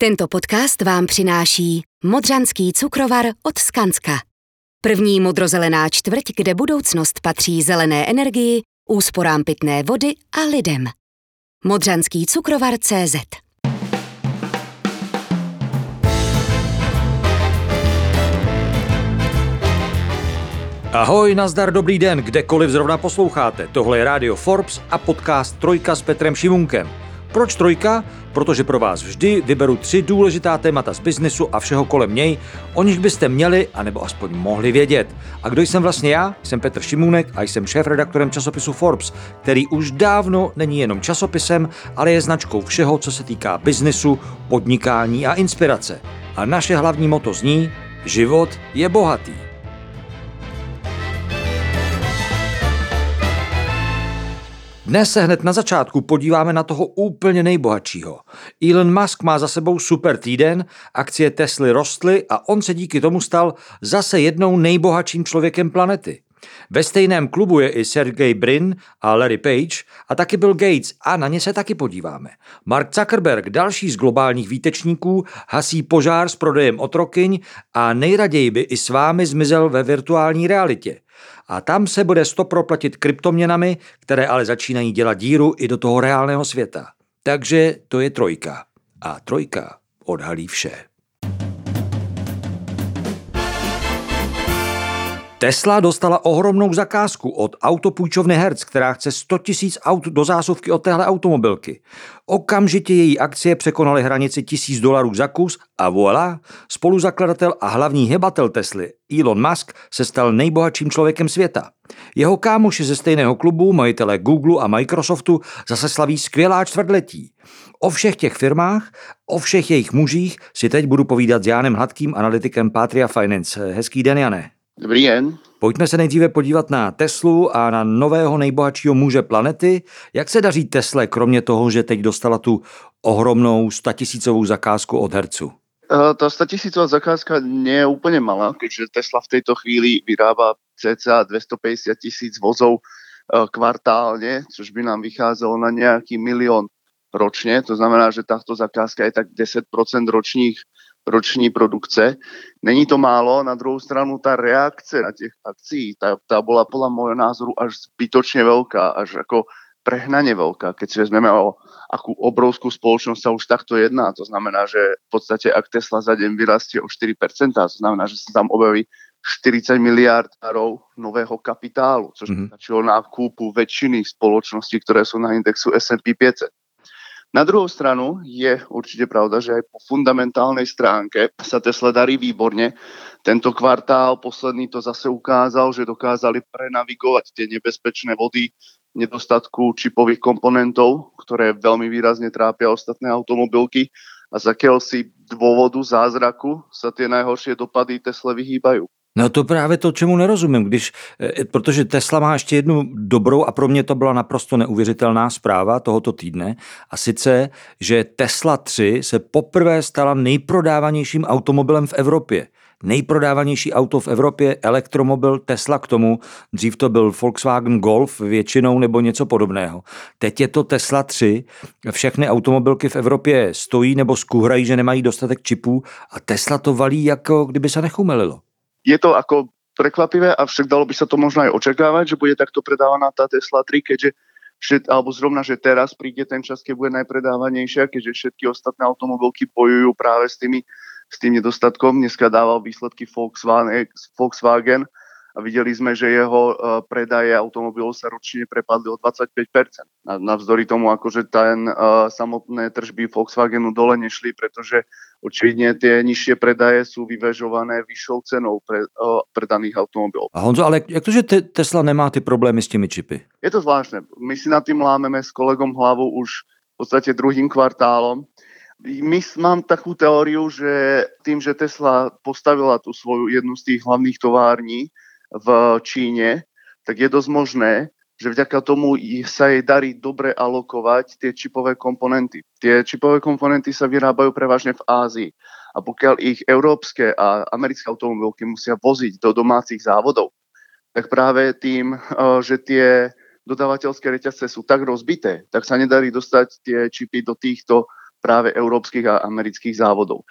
Tento podcast vám přináší Modřanský cukrovar od Skanska. První modrozelená čtvrť, kde budoucnost patří zelené energii, úsporám pitné vody a lidem. Modřanský cukrovar CZ Ahoj, nazdar, dobrý den, kdekoliv zrovna posloucháte. Tohle je Radio Forbes a podcast Trojka s Petrem Šimunkem. Proč trojka? Protože pro vás vždy vyberu tři důležitá témata z biznesu a všeho kolem něj, o nich byste měli, anebo aspoň mohli vědět. A kdo jsem vlastně já? Jsem Petr Šimůnek a jsem šéf-redaktorem časopisu Forbes, který už dávno není jenom časopisem, ale je značkou všeho, co se týká biznesu, podnikání a inspirace. A naše hlavní moto zní, život je bohatý. Dnes se hned na začátku podíváme na toho úplně nejbohatšího. Elon Musk má za sebou super týden, akcie Tesly rostly a on se díky tomu stal zase jednou nejbohatším člověkem planety. Ve stejném klubu je i Sergey Brin a Larry Page a taky Bill Gates a na ně se taky podíváme. Mark Zuckerberg, další z globálních výtečníků, hasí požár s prodejem otrokyň a nejraději by i s vámi zmizel ve virtuální realitě a tam se bude stop proplatit kryptoměnami, které ale začínají dělat díru i do toho reálného světa. Takže to je trojka. A trojka odhalí vše. Tesla dostala ohromnou zakázku od autopůjčovny Hertz, která chce 100 tisíc aut do zásuvky od téhle automobilky. Okamžitě její akcie překonaly hranici tisíc dolarů za kus a voilà, spoluzakladatel a hlavní hebatel Tesly Elon Musk se stal nejbohatším člověkem světa. Jeho kámoši ze stejného klubu, majitelé Google a Microsoftu, zase slaví skvělá čtvrtletí. O všech těch firmách, o všech jejich mužích si teď budu povídat s Jánem Hladkým, analytikem Patria Finance. Hezký den, Jane. Dobrý den. Pojďme se nejdříve podívat na Teslu a na nového nejbohatšího muže planety. Jak se daří Tesle, kromě toho, že teď dostala tu ohromnou statisícovou zakázku od Hercu? Uh, ta statisícová zakázka nie je úplně malá, keďže Tesla v této chvíli vyrábá cca 250 tisíc vozov uh, kvartálně, což by nám vycházelo na nějaký milion ročně. To znamená, že tato zakázka je tak 10% ročních roční produkce. Není to málo, na druhou stranu ta reakce na těch akcí, ta, ta byla podle môjho názoru až zbytočně velká, až jako prehnaně velká, keď si vezmeme o akú obrovskú spoločnosť sa už takto jedná. To znamená, že v podstate ak Tesla za deň vyrastie o 4%, to znamená, že sa tam objaví 40 miliard nového kapitálu, což mm-hmm. stačilo na kúpu väčšiny spoločností, ktoré sú na indexu S&P 500. Na druhou stranu je určitě pravda, že aj po fundamentálnej stránke sa Tesla darí výborně. Tento kvartál posledný to zase ukázal, že dokázali prenavigovať tie nebezpečné vody nedostatku čipových komponentov, ktoré veľmi výrazne trápia ostatné automobilky a z akéhosi dôvodu zázraku sa tie najhoršie dopady Tesla vyhýbajú. No to právě to, čemu nerozumím, když, eh, protože Tesla má ještě jednu dobrou a pro mě to byla naprosto neuvěřitelná zpráva tohoto týdne a sice, že Tesla 3 se poprvé stala nejprodávanějším automobilem v Evropě. Nejprodávanější auto v Evropě, elektromobil Tesla k tomu, dřív to byl Volkswagen Golf většinou nebo něco podobného. Teď je to Tesla 3, všechny automobilky v Evropě stojí nebo skuhrají, že nemají dostatek čipů a Tesla to valí jako kdyby se nechumelilo je to ako prekvapivé, avšak dalo by sa to možno aj očakávať, že bude takto predávaná tá Tesla 3, keďže všet, alebo zrovna, že teraz príde ten čas, keď bude najpredávanejšia, keďže všetky ostatné automobilky bojujú práve s, tými, s tým nedostatkom. Dneska dával výsledky Volkswagen, Volkswagen a videli sme, že jeho uh, predaje automobilov sa ročne prepadli o 25%. Navzdory tomu, akože ten uh, samotné tržby Volkswagenu dole nešli, pretože očividně tie nižšie predaje sú vyvežované vyššou cenou pre, uh, predaných automobilů. A Honzo, ale jak to, že te Tesla nemá ty problémy s těmi čipy? Je to zvláštne. My si nad tým lámeme s kolegom hlavu už v podstate druhým kvartálom. My, mám takú teóriu, že tým, že Tesla postavila tu svoju jednu z tých hlavných tovární, v Číne, tak je dosť možné, že vďaka tomu sa jej darí dobre alokovať tie čipové komponenty. Tie čipové komponenty sa vyrábajú prevažne v Ázii. A pokiaľ ich európske a americké automobilky musia voziť do domácich závodov, tak práve tým, eh, že tie dodávateľské reťazce sú tak rozbité, tak sa nedarí dostať tie čipy do týchto práve európskych a amerických závodov.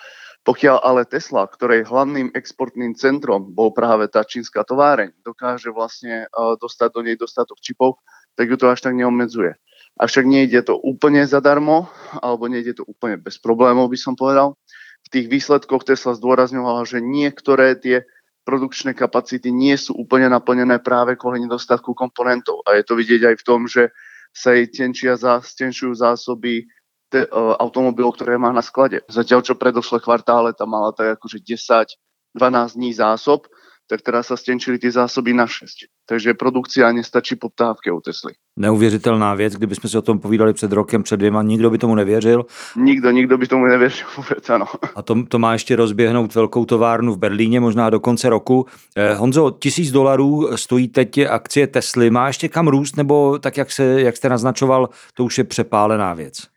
Pokiaľ ale Tesla, ktorej hlavným exportným centrom bol práve tá čínska továreň, dokáže vlastne uh, dostať do nej dostatok čipov, tak ju to až tak neobmedzuje. Avšak nejde to úplne zadarmo, alebo nejde to úplne bez problémov, by som povedal. V tých výsledkoch Tesla zdôrazňovala, že niektoré tie produkčné kapacity nie sú úplne naplnené práve kvôli nedostatku komponentov. A je to vidieť aj v tom, že sa jej tenčia, stenčujú zásoby te, uh, automobilov, ktoré má na sklade. Zatiaľ, čo predošle kvartále tam mala tak akože 10-12 dní zásob, tak teraz sa stenčili ty zásoby na 6. Takže produkcia nestačí poptávke u Tesly. Neuvěřitelná věc, kdybychom si o tom povídali před rokem, před dvěma, nikdo by tomu nevěřil. Nikdo, nikdo by tomu nevěřil vůbec, ano. A to, to má ještě rozběhnout velkou továrnu v Berlíně, možná do konce roku. Eh, Honzo, tisíc dolarů stojí teď akcie Tesly. Má ještě kam růst, nebo tak, jak, se, jak jste naznačoval, to už je přepálená věc?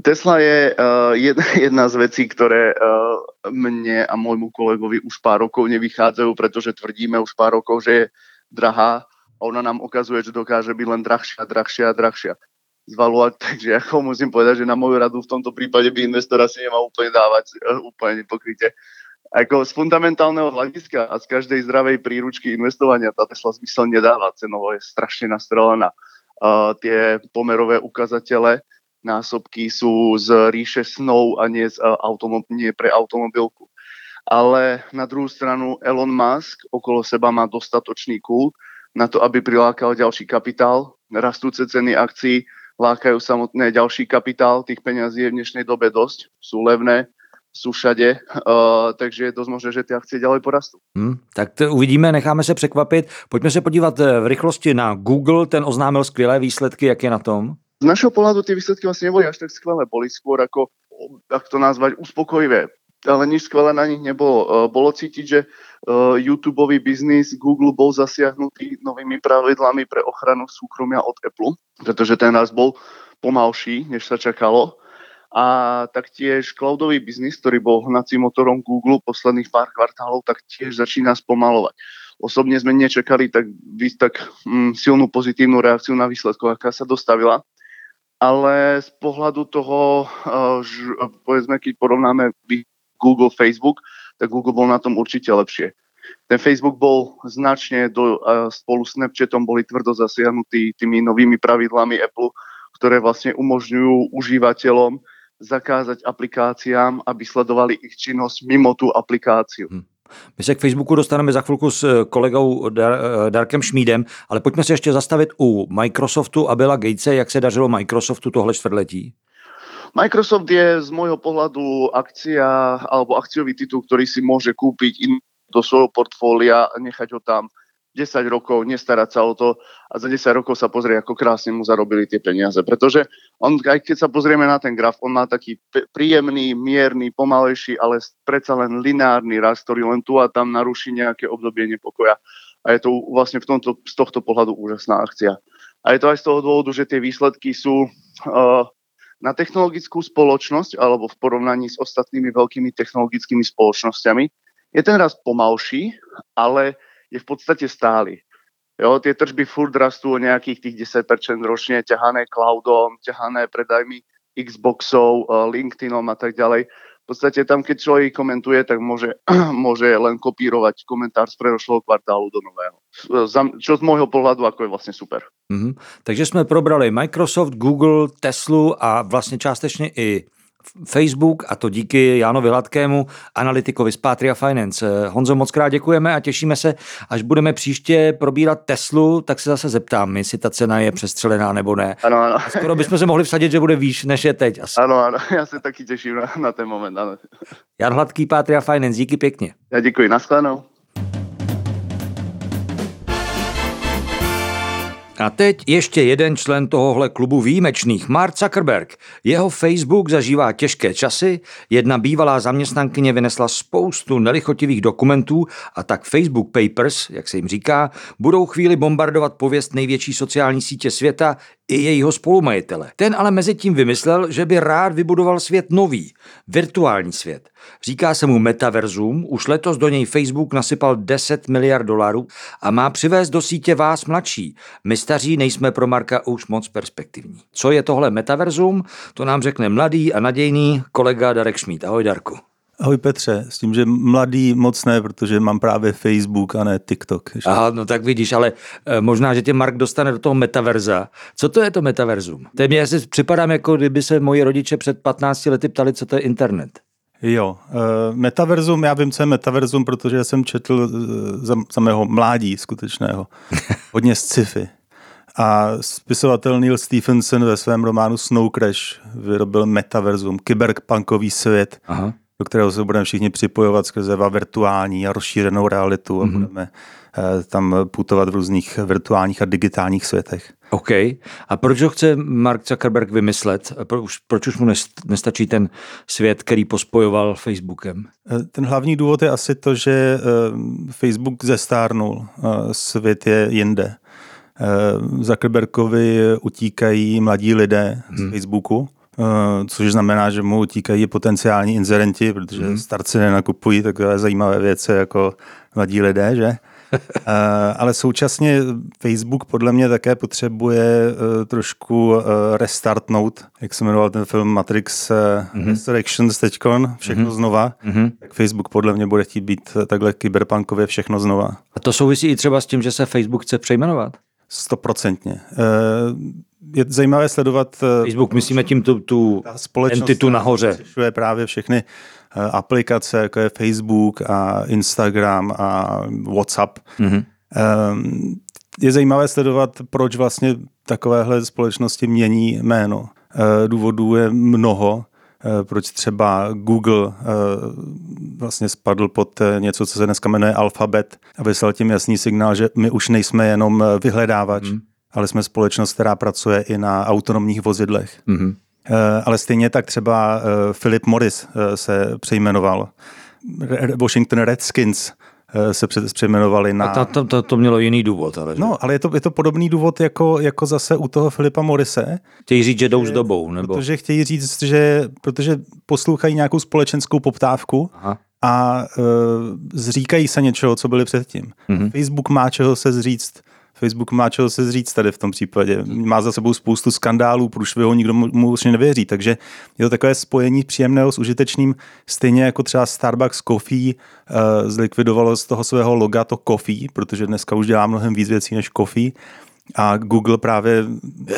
Tesla je uh, jedna, z vecí, ktoré uh, mne a môjmu kolegovi už pár rokov nevychádzajú, pretože tvrdíme už pár rokov, že je drahá a ona nám ukazuje, že dokáže byť len drahšia, drahšia a drahšia zvalovať, takže ako musím povedať, že na moju radu v tomto prípade by investor asi nemal úplne dávať uh, úplne nepokryte. Ako z fundamentálneho hľadiska a z každej zdravej príručky investovania tá Tesla zmysel nedáva, cenovo je strašne nastrelená. Uh, tie pomerové ukazatele násobky sú z ríše snov a nie, z, automo- nie pre automobilku. Ale na druhú stranu Elon Musk okolo seba má dostatočný kult na to, aby prilákal ďalší kapitál. Rastúce ceny akcií lákajú samotné ďalší kapitál. Tých peňazí je v dnešnej dobe dosť, sú levné, sú všade, uh, takže je dosť možné, že ty akcie ďalej porastú. Hmm, tak to uvidíme, necháme se překvapit. Pojďme se podívat eh, v rychlosti na Google, ten oznámil skvělé výsledky, jak je na tom? Z našeho pohľadu tie výsledky vlastne neboli až tak skvelé, boli skôr ako, ak to nazvať, uspokojivé. Ale nič skvelé na nich nebolo. E, bolo cítiť, že e, YouTubeový biznis Google bol zasiahnutý novými pravidlami pre ochranu súkromia od Apple, pretože ten raz bol pomalší, než sa čakalo. A taktiež cloudový biznis, ktorý bol hnacím motorom Google posledných pár kvartálov, tak tiež začína spomalovať. Osobne sme nečakali tak, tak mm, silnú pozitívnu reakciu na výsledkov, aká sa dostavila ale z pohľadu toho, eh, povedzme, keď porovnáme Google, Facebook, tak Google bol na tom určite lepšie. Ten Facebook bol značne do, eh, spolu s Snapchatom boli tvrdo zasiahnutí tými novými pravidlami Apple, ktoré vlastne umožňujú užívateľom zakázať aplikáciám, aby sledovali ich činnosť mimo tú aplikáciu. Hmm. My se k Facebooku dostaneme za chvilku s eh, kolegou Dar- eh, Darkem Šmídem, ale pojďme se ještě zastavit u Microsoftu a Billa Gatese. Jak se dařilo Microsoftu tohle čtvrtletí? Microsoft je z môjho pohľadu akcia alebo akciový titul, ktorý si môže kúpiť in do svojho portfólia a nechať ho tam 10 rokov, nestarať sa o to a za 10 rokov sa pozrie, ako krásne mu zarobili tie peniaze. Pretože on, aj keď sa pozrieme na ten graf, on má taký príjemný, mierny, pomalejší, ale predsa len lineárny rast, ktorý len tu a tam naruší nejaké obdobie nepokoja. A je to vlastne v tomto, z tohto pohľadu úžasná akcia. A je to aj z toho dôvodu, že tie výsledky sú uh, na technologickú spoločnosť alebo v porovnaní s ostatnými veľkými technologickými spoločnosťami. Je ten rast pomalší, ale je v podstate stály. Jo, tie tržby furt rastú o nejakých tých 10% ročne, ťahané cloudom, ťahané predajmi Xboxov, eh, LinkedInom a tak ďalej. V podstate tam, keď človek komentuje, tak môže, môže len kopírovať komentár z predošlého kvartálu do nového. Čo z môjho pohľadu ako je vlastne super. Mm-hmm. Takže jsme probrali Microsoft, Google, Teslu a vlastně částečně i Facebook a to díky Jánovi Hladkému, analytikovi z Patria Finance. Honzo, moc krát děkujeme a těšíme se, až budeme příště probírat Teslu, tak se zase zeptám, jestli ta cena je přestřelená nebo ne. Ano, ano. Skoro bychom se mohli vsadit, že bude výš, než je teď. Asi. Ano, ano, já se taky těším na, na ten moment. Ano. Jan Hladký, Patria Finance, díky pěkně. Já děkuji, nashledanou. A teď ještě jeden člen tohohle klubu výjimečných, Mark Zuckerberg. Jeho Facebook zažívá těžké časy, jedna bývalá zaměstnankyně vynesla spoustu nelichotivých dokumentů a tak Facebook Papers, jak se jim říká, budou chvíli bombardovat pověst největší sociální sítě světa i jejího spolumajitele. Ten ale mezi tím vymyslel, že by rád vybudoval svět nový, virtuální svět. Říká se mu metaverzum, už letos do něj Facebook nasypal 10 miliard dolarů a má přivést do sítě vás mladší. Mr. staří nejsme pro Marka už moc perspektivní. Co je tohle metaverzum, to nám řekne mladý a nadějný kolega Darek Šmít. Ahoj Darku. Ahoj Petře, s tím, že mladý moc ne, protože mám právě Facebook a ne TikTok. Ještě. Aha, no tak vidíš, ale e, možná, že tě Mark dostane do toho metaverza. Co to je to metaverzum? To mě asi připadám, jako kdyby se moji rodiče před 15 lety ptali, co to je internet. Jo, uh, metaverzum, já vím, co je metaverzum, protože jsem četl uh, za, za mého mládí skutečného. Hodně z sci-fi. A spisovatel Neil Stephenson ve svém románu Snow Crash vyrobil metaverzum, kyberpunkový svět, Aha do kterého se budeme všichni připojovat skrze virtuální a rozšířenou realitu a mm-hmm. budeme eh, tam putovat v různých virtuálních a digitálních světech. OK. A proč ho chce Mark Zuckerberg vymyslet? Proč, proč už mu nestačí ten svět, který pospojoval Facebookem? Eh, ten hlavní důvod je asi to, že eh, Facebook zestárnul, svět je jinde. Zuckerbergovi utíkají mladí lidé z hmm. Facebooku Eh, což znamená, že mu utíkají potenciální inzerenti, protože mm. starci nenakupují takové zajímavé věci jako mladí lidé, že? Eh, ale současně Facebook podle mě také potřebuje trošku restartnout, jak se jmenoval ten film Matrix mm-hmm. Resurrections teďkon, všechno mm-hmm. znova. Mm-hmm. Tak Facebook podle mě bude chtít být takhle kyberpunkově všechno znova. A to souvisí i třeba s tím, že se Facebook chce přejmenovat? Stoprocentně. Uh, je zajímavé sledovat... Eh, Facebook, myslíme tím tu, tu entitu nahoře. je právě všechny eh, aplikace, jako je Facebook a Instagram a WhatsApp. Mm-hmm. Je zajímavé sledovat, proč vlastně takovéhle společnosti mění jméno. Důvodů je mnoho, proč třeba Google vlastně spadl pod něco, co se dneska jmenuje Alphabet a vyslal tím jasný signál, že my už nejsme jenom vyhledávač, mm ale jsme společnost, která pracuje i na autonomních vozidlech. Mm-hmm. Ale stejně tak třeba eh, Philip Morris eh, se přejmenoval. Washington Redskins se přejmenovali na... A to, to, to mělo jiný důvod, ale... Že? No, ale je to, je to podobný důvod jako, jako zase u toho Filipa Morise. Chtějí říct, že jdou s dobou, nebo... Protože chtějí říct, že protože poslouchají nějakou společenskou poptávku Aha. a uh, zříkají se něčeho, co byli předtím. Mm-hmm. Facebook má čeho se zříct Facebook má čeho se zříct tady v tom případě. Má za sebou spoustu skandálů, ho nikdo mu vlastně nevěří. Takže je to takové spojení příjemného s užitečným, stejně jako třeba Starbucks Coffee uh, zlikvidovalo z toho svého loga to coffee, protože dneska už dělá mnohem víc věcí než coffee a Google právě...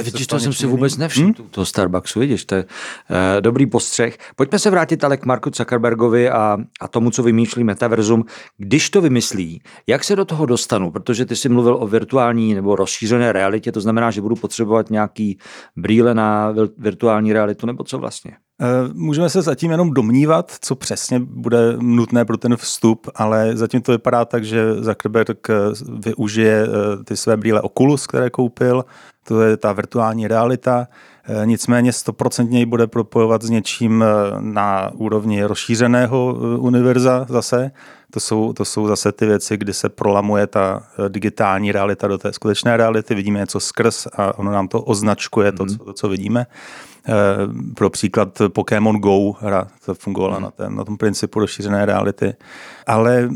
Vidíš, to jsem si vůbec nevšiml, hmm? toho Starbucksu, vidíš, to je uh, dobrý postřeh. Pojďme se vrátit ale k Marku Zuckerbergovi a, a tomu, co vymýšlí Metaverzum. Když to vymyslí, jak se do toho dostanu? Protože ty jsi mluvil o virtuální nebo rozšířené realitě, to znamená, že budu potřebovat nějaký brýle na virtuální realitu, nebo co vlastně? Eh, můžeme se zatím jenom domnívat, co přesně bude nutné pro ten vstup, ale zatím to vypadá tak, že Zuckerberg eh, využije eh, ty své brýle Oculus, které koupil, to je ta virtuální realita, nicméně stoprocentně ji bude propojovat s něčím na úrovni rozšířeného univerza zase. To jsou, to jsou zase ty věci, kdy se prolamuje ta digitální realita do té skutečné reality, vidíme něco skrz a ono nám to označkuje to, mhm. co, to, co vidíme. Pro příklad Pokémon Go hra, to fungovala na, tém, na tom principu rozšířené reality. Ale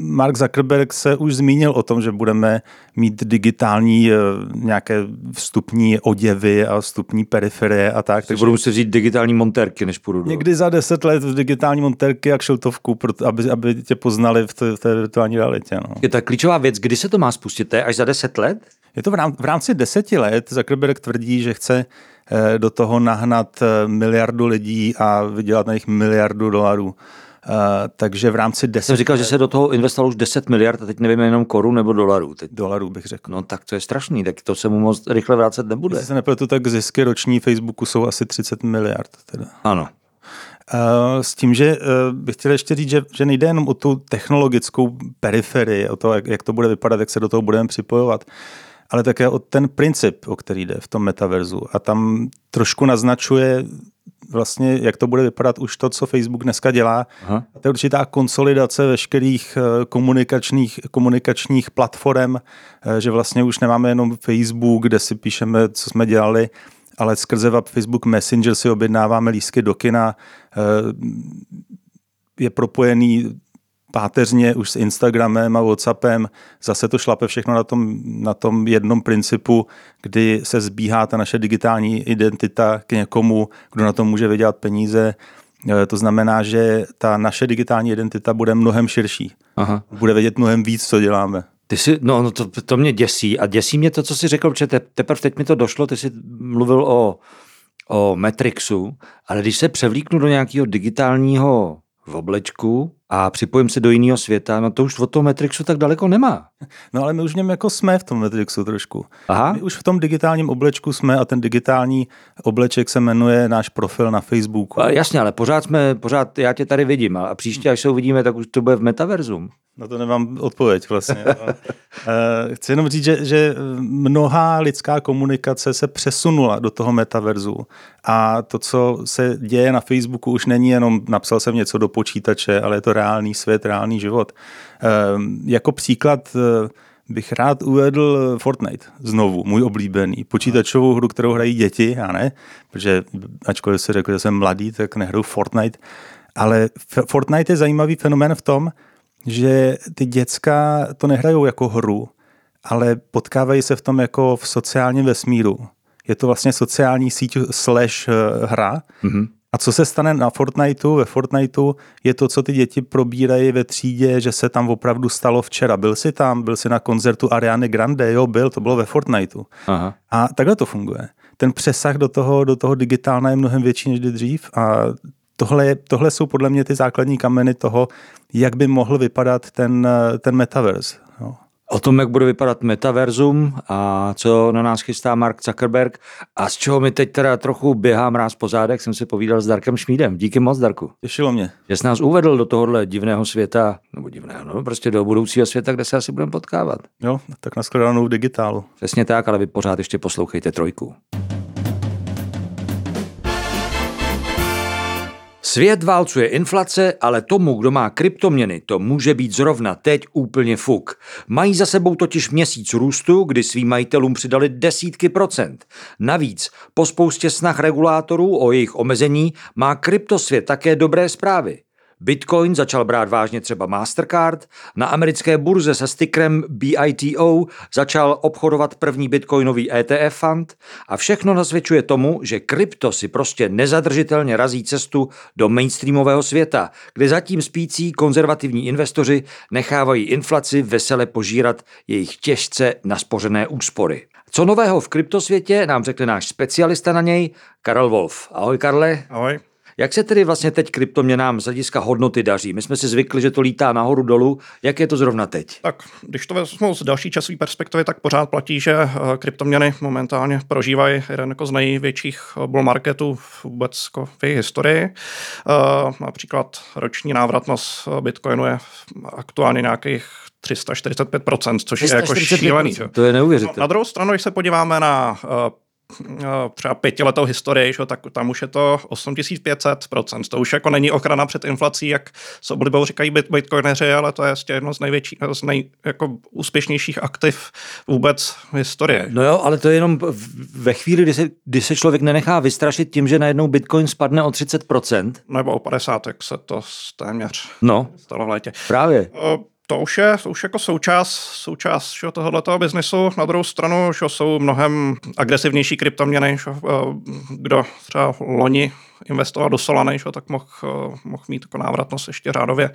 Mark Zuckerberg se už zmínil o tom, že budeme mít digitální eh, nějaké vstupní oděvy a vstupní periferie a tak. Takže budu muset říct digitální montérky, než půjdu. Někdy za deset let digitální montérky a kšiltovku, aby, aby tě poznali v té, v té virtuální realitě. No. Je ta klíčová věc, kdy se to má spustit? To je až za deset let? Je to v rámci deseti let. Zuckerberg tvrdí, že chce Eh, do toho nahnat eh, miliardu lidí a vydělat na nich miliardu dolarů. Uh, takže v rámci 10... Jsem říkal, že se do toho investovalo už 10 miliard a teď nevím jenom korun nebo dolarů. Teď... Dolarů bych řekl. No tak to je strašný, tak to se mu moc rychle vrátit nebude. Když se nepletu, tak zisky roční Facebooku jsou asi 30 miliard. Teda. Ano. Uh, s tím, že uh, bych chtěl ještě říct, že, že nejde jenom o tu technologickou periferii, o to, jak, jak to bude vypadat, jak se do toho budeme připojovat. Ale také o ten princip, o který jde v tom metaverzu. A tam trošku naznačuje vlastně, jak to bude vypadat už to, co Facebook dneska dělá. Aha. To je určitá konsolidace veškerých eh, komunikačních, komunikačních platform, eh, že vlastně už nemáme jenom Facebook, kde si píšeme, co jsme dělali, ale skrze Facebook Messenger si objednáváme lístky do kina, eh, je propojený páteřně už s Instagramem a Whatsappem. Zase to šlape všechno na tom, na tom jednom principu, kdy se zbíhá ta naše digitální identita k někomu, kdo na tom může vydělat peníze. E, to znamená, že ta naše digitální identita bude mnohem širší. Aha. Bude vědět mnohem víc, co děláme. Ty jsi, no, no to, to mě děsí a děsí mě to, co jsi řekl, protože te, teprve teď mi to došlo, ty jsi mluvil o, o Matrixu, ale když se převlíknu do nějakého digitálního v oblečku a připojím se do jiného světa, no to už od toho Matrixu tak daleko nemá. No ale my už v něm jako jsme v tom Matrixu trošku. Aha. My už v tom digitálním oblečku jsme a ten digitální obleček se jmenuje náš profil na Facebooku. A jasně, ale pořád jsme, pořád já tě tady vidím a příště, až se uvidíme, tak už to bude v metaverzum. Na to nemám odpověď vlastně. Eh, chci jenom říct, že, že mnohá lidská komunikace se přesunula do toho metaverzu a to, co se děje na Facebooku, už není jenom napsal jsem něco do počítače, ale je to reálný svět, reálný život. Ehm, jako příklad eh, bych rád uvedl Fortnite znovu, můj oblíbený. Počítačovou hru, kterou hrají děti, já ne, protože ačkoliv se řekl, že jsem mladý, tak nehraju Fortnite. Ale Fortnite je zajímavý fenomén v tom, že ty děcka to nehrajou jako hru, ale potkávají se v tom jako v sociálním vesmíru. Je to vlastně sociální síť slash eh, hra. Mm-hmm. A co se stane na Fortniteu? Ve Fortniteu je to, co ty děti probírají ve třídě, že se tam opravdu stalo včera. Byl jsi tam, byl jsi na koncertu Ariany Grande, jo, byl, to bylo ve Fortniteu. Aha. A takhle to funguje. Ten přesah do toho, do toho digitálna je mnohem větší než dřív a tohle, tohle jsou podle mě ty základní kameny toho, jak by mohl vypadat ten, ten metaverse. Jo. O tom, jak bude vypadat metaverzum a co na nás chystá Mark Zuckerberg a z čeho mi teď teda trochu běhám ráz po zádech, jsem si povídal s Darkem Šmídem. Díky moc, Darku. Těšilo mě. Že jsi nás uvedl do tohohle divného světa, nebo divného, no prostě do budoucího světa, kde se asi budeme potkávat. Jo, tak nashledanou v digitálu. Přesně tak, ale vy pořád ještě poslouchejte trojku. Svět válcuje inflace, ale tomu, kdo má kryptoměny, to může být zrovna teď úplně fuk. Mají za sebou totiž měsíc růstu, kdy svým majitelům přidali desítky procent. Navíc, po spoustě snah regulátorů o jejich omezení, má kryptosvět také dobré zprávy. Bitcoin začal brát vážně třeba Mastercard, na americké burze se stickerem BITO začal obchodovat první bitcoinový ETF fund a všechno nasvědčuje tomu, že krypto si prostě nezadržitelně razí cestu do mainstreamového světa, kde zatím spící konzervativní investoři nechávají inflaci vesele požírat jejich těžce naspořené úspory. Co nového v kryptosvětě nám řekne náš specialista na něj, Karel Wolf. Ahoj Karle. Ahoj. Jak se tedy vlastně teď kryptoměnám z hlediska hodnoty daří? My jsme si zvykli, že to lítá nahoru dolů. Jak je to zrovna teď? Tak, když to vezmu z další časové perspektivy, tak pořád platí, že eh, kryptoměny momentálně prožívají jeden jako z největších eh, bull marketů vůbec jako v jejich historii. Eh, například roční návratnost Bitcoinu je aktuálně nějakých 345%, což 345%, je jako šílený. To je neuvěřitelné. No, na druhou stranu, když se podíváme na třeba pětiletou historii, že, tak tam už je to 8500%. To už jako není ochrana před inflací, jak s oblibou říkají bitcoineři, ale to je jedno z největších, z nej, jako úspěšnějších aktiv vůbec v historii. No jo, ale to je jenom ve chvíli, kdy se, kdy se člověk nenechá vystrašit tím, že najednou bitcoin spadne o 30%. Nebo o 50, jak se to téměř no, stalo v létě. Právě. O, to už je to už jako součást, součást tohoto biznesu. Na druhou stranu že, jsou mnohem agresivnější kryptoměny. Že, eh, kdo třeba loni investoval do Solany, že, tak mohl, eh, mohl mít jako návratnost ještě řádově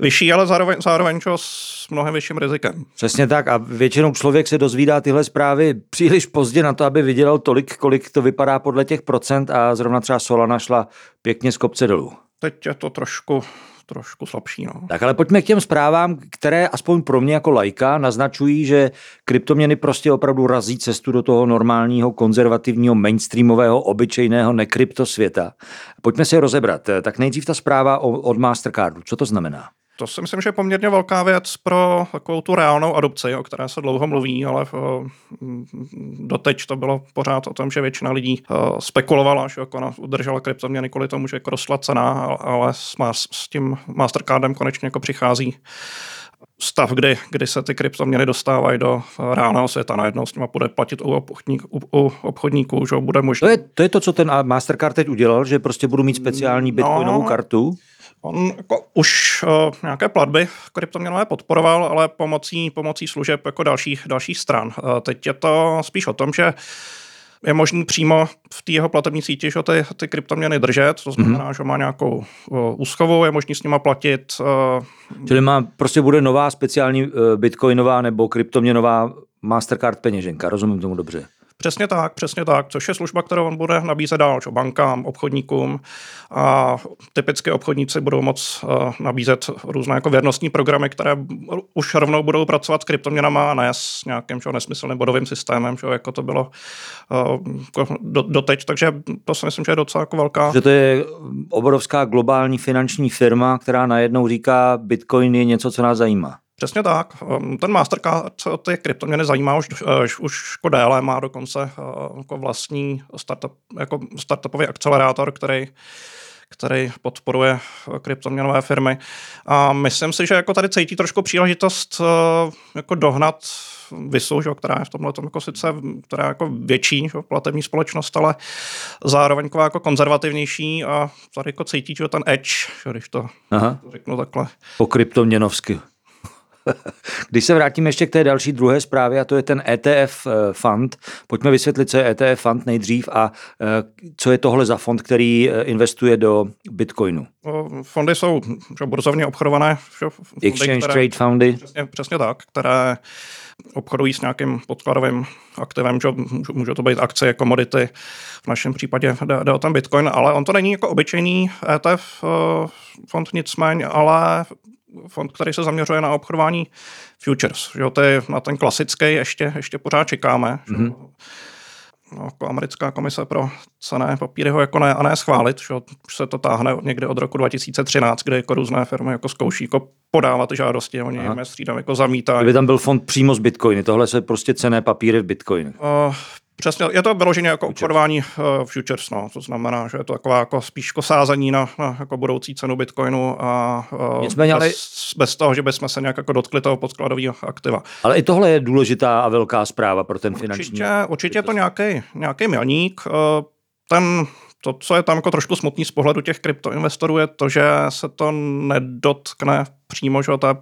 vyšší, ale zároveň, zároveň že, s mnohem vyšším rizikem. Přesně tak a většinou člověk se dozvídá tyhle zprávy příliš pozdě na to, aby vydělal tolik, kolik to vypadá podle těch procent a zrovna třeba Solana šla pěkně z kopce dolů. Teď je to trošku trošku slabší. No. Tak ale pojďme k těm zprávám, které aspoň pro mě jako lajka naznačují, že kryptoměny prostě opravdu razí cestu do toho normálního, konzervativního, mainstreamového, obyčejného nekrypto světa. Pojďme si je rozebrat. Tak nejdřív ta zpráva od Mastercardu. Co to znamená? To si myslím, že je poměrně velká věc pro takovou tu reálnou adopci, o které se dlouho mluví, ale uh, doteď to bylo pořád o tom, že většina lidí uh, spekulovala, že jako udržela kryptoměny kvůli tomu, že jako rostla cena, ale s, s tím Mastercardem konečně jako přichází stav, kdy, kdy se ty kryptoměny dostávají do reálného světa. Najednou s nimi bude platit u, obchodník, u, u obchodníků, že bude možné. To je, to je to, co ten Mastercard teď udělal, že prostě budu mít speciální bitcoinovou no, kartu? On jako už uh, nějaké platby kryptoměnové podporoval, ale pomocí, pomocí služeb jako dalších, dalších stran. Uh, teď je to spíš o tom, že je možný přímo v té jeho platební síti, že ty, ty kryptoměny držet, to znamená, mm-hmm. že má nějakou uh, úschovu, je možný s nima platit. Uh, Čili má, prostě bude nová speciální uh, bitcoinová nebo kryptoměnová Mastercard peněženka, rozumím tomu dobře. Přesně tak, přesně tak, což je služba, kterou on bude nabízet dál čo, bankám, obchodníkům a typicky obchodníci budou moc uh, nabízet různé jako věrnostní programy, které už rovnou budou pracovat s kryptoměnama a ne s nějakým čo, nesmyslným bodovým systémem, čo, jako to bylo uh, do, doteď, takže to si myslím, že je docela jako velká. Že to je obrovská globální finanční firma, která najednou říká, Bitcoin je něco, co nás zajímá. Přesně tak. Ehm, ten Mastercard ty kryptoměny zajímá už, eh, už, už jako déle, má dokonce eh, jako vlastní startup, jako startupový akcelerátor, který který podporuje eh, kryptoměnové firmy. A myslím si, že jako tady cítí trošku příležitost jako dohnat Visu, že, která je v tomhle jako sice která je jako větší že, platební společnost, ale zároveň jako konzervativnější a tady jako cítí, že ten edge, že, když to Aha. řeknu takhle. Po kryptoměnovsky. Když se vrátíme ještě k té další druhé zprávě, a to je ten ETF eh, fund, pojďme vysvětlit, co je ETF fund nejdřív a eh, co je tohle za fond, který eh, investuje do Bitcoinu. Fondy jsou že, burzovně obchodované. Že, fondy, Exchange které, Trade Fundy. Přesně, přesně tak, které obchodují s nějakým podkladovým aktivem, že může to být akcie, komodity, v našem případě jde, jde o ten Bitcoin, ale on to není jako obyčejný ETF fond nicméně, ale fond, který se zaměřuje na obchodování futures. Že to je na ten klasický ještě, ještě pořád čekáme. Mm-hmm. No, jako americká komise pro cené papíry ho jako ne, a ne schválit, že už se to táhne někde od roku 2013, kde jako různé firmy jako zkouší jako podávat žádosti, oni Aha. jim střídám jako zamítají. Kdyby tam byl fond přímo z Bitcoiny, tohle se prostě cené papíry v Bitcoin. Uh, Přesně, je to vyloženě jako obchodování uh, futures, no, to znamená, že je to taková jako spíš jako sázení na, na jako budoucí cenu bitcoinu a uh, Nicméně, bez, ale... bez toho, že bychom se nějak jako dotkli toho podkladového aktiva. Ale i tohle je důležitá a velká zpráva pro ten finanční. Určitě, určitě je to nějaký, nějaký milník. Uh, ten to, co je tam jako trošku smutný z pohledu těch kryptoinvestorů, je to, že se to nedotkne přímo, že to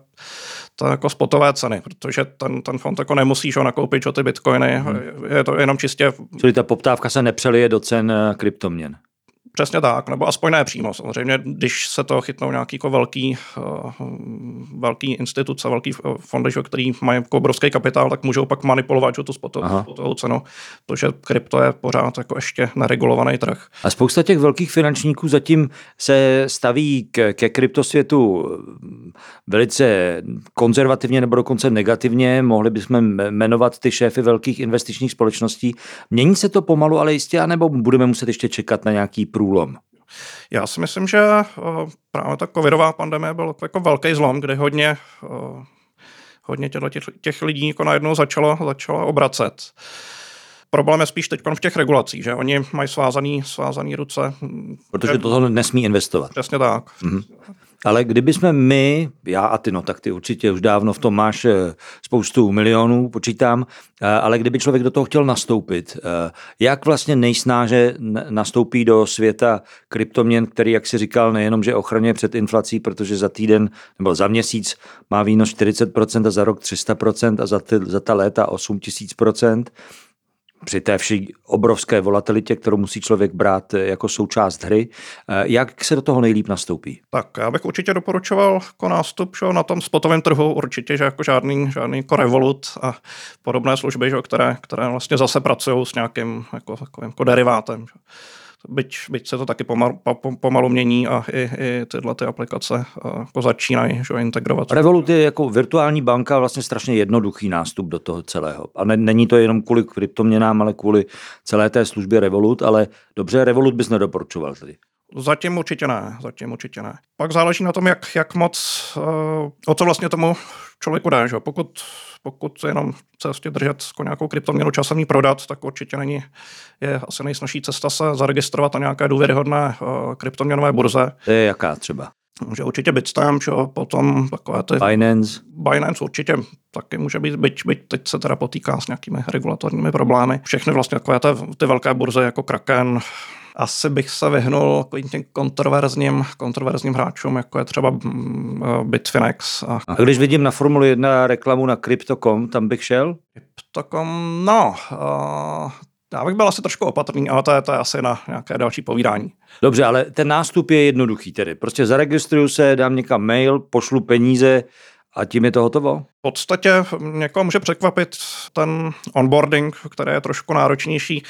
to jako spotové ceny, protože ten, ten fond jako nemusí že, nakoupit že, ty bitcoiny, hmm. je to jenom čistě... Čili ta poptávka se nepřelije do cen eh, kryptoměn. Přesně tak, nebo aspoň ne přímo. Samozřejmě, když se to chytnou nějaký jako velký, uh, velký instituce, velký eh, fondy, že, který mají jako obrovský kapitál, tak můžou pak manipulovat že, tu spotovou, cenu, protože krypto je pořád jako ještě neregulovaný trh. A spousta těch velkých finančníků zatím se staví k, ke kryptosvětu velice konzervativně nebo dokonce negativně. Mohli bychom jmenovat ty šéfy velkých investičních společností. Mění se to pomalu, ale jistě, anebo budeme muset ještě čekat na nějaký průlom? Já si myslím, že eh, právě ta covidová pandemie byl jako velký zlom, kde hodně, eh, hodně těch, těch lidí jako najednou začalo, začalo obracet. Problém je spíš teď v těch regulacích, že oni mají svázaný, svázaný ruce. Protože toho nesmí investovat. Přesně tak. Mm-hmm. Ale kdyby jsme my, já a ty, no tak ty určitě už dávno v tom máš eh, spoustu milionů, počítám, eh, ale kdyby člověk do toho chtěl nastoupit, eh, jak vlastně nejsnáže nastoupí do světa kryptoměn, který, jak si říkal, nejenom, že ochraňuje před inflací, protože za týden nebo za měsíc má výnos 40% a za rok 300% a za, ty, za ta léta 8000%, při té vší obrovské volatilitě, kterou musí člověk brát jako součást hry. Eh, jak se do toho nejlíp nastoupí? Tak já bych určitě doporučoval jako nástup že, na tom spotovém trhu určitě, že jako žádný, žádný jako Revolut a podobné služby, že, které, které vlastně zase pracují s nějakým jako, takovým jako derivátem. Že byť, byť se to taky pomalu, pomalu mění a i, i tyhle ty aplikace jako začínají že, integrovat. Revolut je jako virtuální banka vlastně strašně jednoduchý nástup do toho celého. A ne, není to jenom kvůli kryptoměnám, ale kvůli celé té službě Revolut, ale dobře, Revolut bys nedoporučoval tedy. Zatím určitě ne, zatím určitě ne. Pak záleží na tom, jak, jak moc, uh, o co vlastně tomu člověku dá. Že? Pokud, pokud jenom chce vlastně držet jako nějakou kryptoměnu časem prodat, tak určitě není, je asi nejsnažší cesta se zaregistrovat na nějaké důvěryhodné uh, kryptoměnové burze. To je jaká třeba? Může určitě Bitstamp, čo, potom takové ty... Binance. Binance určitě taky může být, byť, byť teď se teda potýká s nějakými regulatorními problémy. Všechny vlastně takové ty, ty velké burzy jako Kraken, asi bych se vyhnul těm kontroverzním, kontroverzním hráčům, jako je třeba mm, eh, Bitfinex. A... a když vidím na Formuli 1 reklamu na Crypto.com, tam bych šel? Crypto.com, no, uh, já bych byl asi trošku opatrný, ale to je, to je asi na nějaké další povídání. Dobře, ale ten nástup je jednoduchý tedy. Prostě zaregistruju se, dám někam mail, pošlu peníze a tím je to hotovo? V podstatě někoho může překvapit ten onboarding, který je trošku náročnější,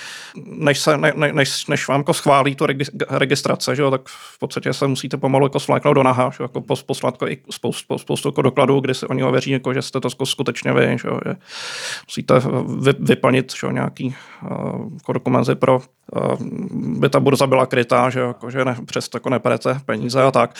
než, se, ne, než, než vám jako schválí tu registrace, že jo, tak v podstatě se musíte pomalu jako svléknout do naha, že jo, jako poslat jako i spoustu, spoustu jako dokladů, kdy se oni ověří, jako, že jste to jako skutečně vy, že, jo, že musíte vy, vyplnit že jo, nějaký uh, jako dokumenty pro by ta burza byla krytá, že, jako, že ne, přesto jako neperete peníze a tak.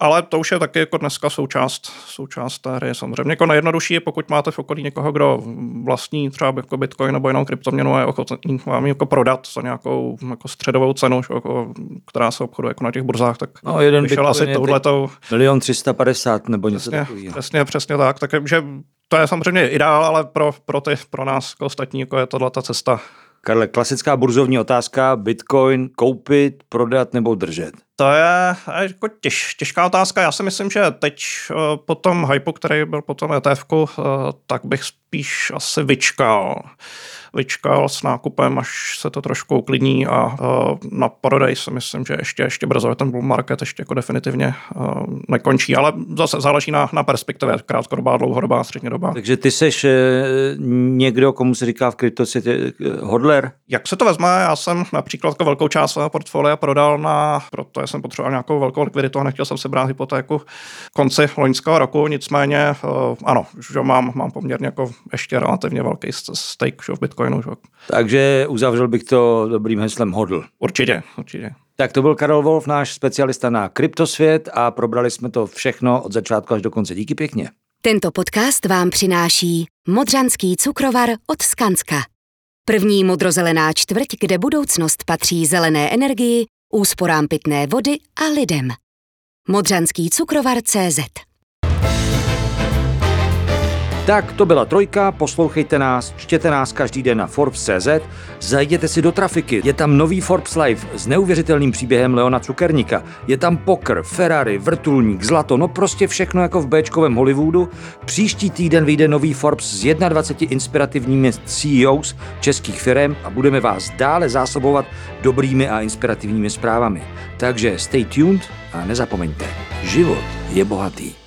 Ale to už je taky jako dneska součást, součást té hry. Samozřejmě jako nejjednodušší je, pokud máte v okolí někoho, kdo vlastní třeba jako Bitcoin nebo jinou kryptoměnu a je ochotný vám jako prodat za nějakou jako středovou cenu, jako, která se obchoduje jako na těch burzách, tak no, jeden Bitcoin asi touhletou... Milion 350 nebo něco přesně, takového. Přesně, přesně tak. Takže to je samozřejmě ideál, ale pro, pro, ty, pro nás jako ostatní jako je tohle ta cesta Karle, klasická burzovní otázka, Bitcoin koupit, prodat nebo držet? To je jako těž, těžká otázka. Já si myslím, že teď eh, po tom hypu, který byl po tom etf eh, tak bych spíš asi vyčkal vyčkal s nákupem, až se to trošku uklidní a uh, na prodej si myslím, že ještě, ještě brzo ten bull market ještě jako definitivně nekončí, ale zase záleží na, na perspektivě, krátkodobá, dlouhodobá, střednědobá. Takže ty seš někdo, komu se říká v kryptosvětě hodler? Jak se to vezme? Já jsem například jako velkou část svého portfolia prodal na, protože jsem potřeboval nějakou velkou likviditu a nechtěl jsem si brát hypotéku konci loňského roku, nicméně uh, ano, že mám, mám poměrně jako ještě relativně velký stake v Bitcoin Bitcoinu. Že? Takže uzavřel bych to dobrým heslem hodl. Určitě, určitě. Tak to byl Karel Wolf, náš specialista na kryptosvět a probrali jsme to všechno od začátku až do konce. Díky pěkně. Tento podcast vám přináší Modřanský cukrovar od Skanska. První modrozelená čtvrť, kde budoucnost patří zelené energii, úsporám pitné vody a lidem. Modřanský cukrovar CZ tak to byla trojka, poslouchejte nás, čtěte nás každý den na Forbes.cz, zajděte si do trafiky, je tam nový Forbes Live s neuvěřitelným příběhem Leona Cukerníka, je tam poker, Ferrari, vrtulník, zlato, no prostě všechno jako v Bčkovém Hollywoodu. Příští týden vyjde nový Forbes s 21 inspirativními CEOs českých firm a budeme vás dále zásobovat dobrými a inspirativními zprávami. Takže stay tuned a nezapomeňte, život je bohatý.